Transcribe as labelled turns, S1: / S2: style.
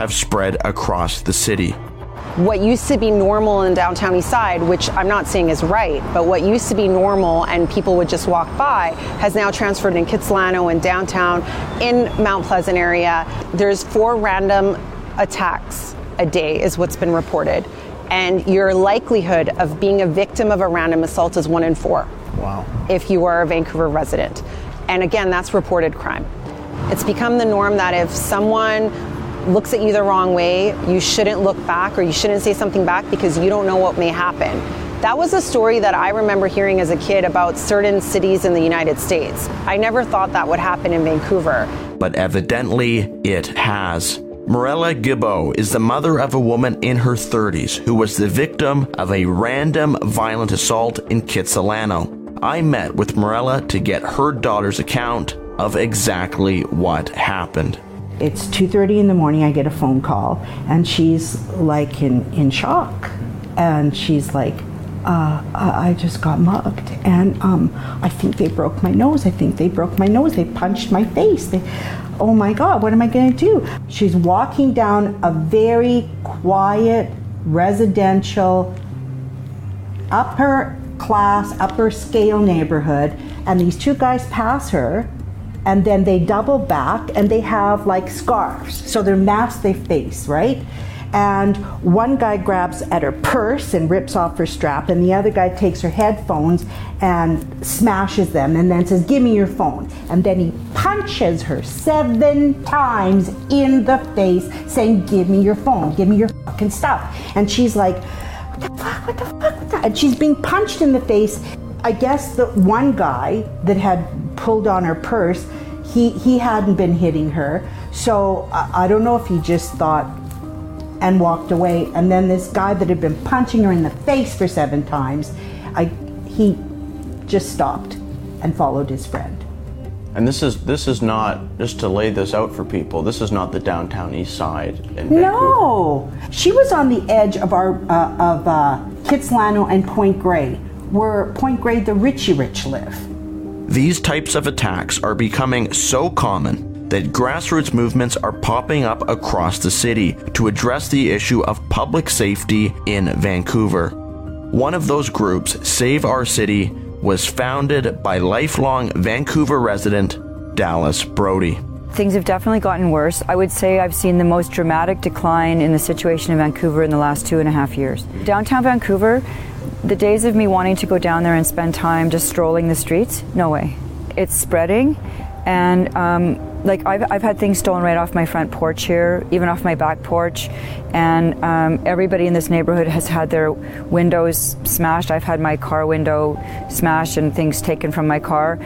S1: have spread across the city.
S2: What used to be normal in downtown Eastside, which I'm not saying is right, but what used to be normal and people would just walk by, has now transferred in Kitsilano and downtown, in Mount Pleasant area. There's four random attacks a day, is what's been reported. And your likelihood of being a victim of a random assault is one in four.
S3: Wow.
S2: If you are a Vancouver resident. And again, that's reported crime. It's become the norm that if someone looks at you the wrong way, you shouldn't look back or you shouldn't say something back because you don't know what may happen. That was a story that I remember hearing as a kid about certain cities in the United States. I never thought that would happen in Vancouver.
S1: But evidently, it has. Morella Gibbo is the mother of a woman in her 30s who was the victim of a random violent assault in Kitsilano. I met with Morella to get her daughter's account of exactly what happened.
S4: It's 2:30 in the morning I get a phone call and she's like in in shock and she's like uh, I just got mugged, and um, I think they broke my nose. I think they broke my nose. They punched my face. They, oh my God, what am I going to do? She's walking down a very quiet residential upper class, upper scale neighborhood, and these two guys pass her, and then they double back and they have like scarves. So they're masks they face, right? And one guy grabs at her purse and rips off her strap, and the other guy takes her headphones and smashes them and then says, Give me your phone. And then he punches her seven times in the face, saying, Give me your phone, give me your fucking stuff. And she's like, What the fuck, what the fuck, what the And she's being punched in the face. I guess the one guy that had pulled on her purse, he, he hadn't been hitting her. So I, I don't know if he just thought, and walked away. And then this guy that had been punching her in the face for seven times, I, he just stopped and followed his friend.
S3: And this is this is not just to lay this out for people. This is not the downtown east side in Vancouver.
S4: No, she was on the edge of our uh, of uh, Kitsilano and Point Grey, where Point Grey the Richie Rich live.
S1: These types of attacks are becoming so common that grassroots movements are popping up across the city to address the issue of public safety in Vancouver. One of those groups, Save Our City, was founded by lifelong Vancouver resident Dallas Brody.
S5: Things have definitely gotten worse. I would say I've seen the most dramatic decline in the situation in Vancouver in the last two and a half years. Downtown Vancouver, the days of me wanting to go down there and spend time just strolling the streets, no way. It's spreading, and um, like I've, I've had things stolen right off my front porch here, even off my back porch, and um, everybody in this neighborhood has had their windows smashed. I've had my car window smashed and things taken from my car.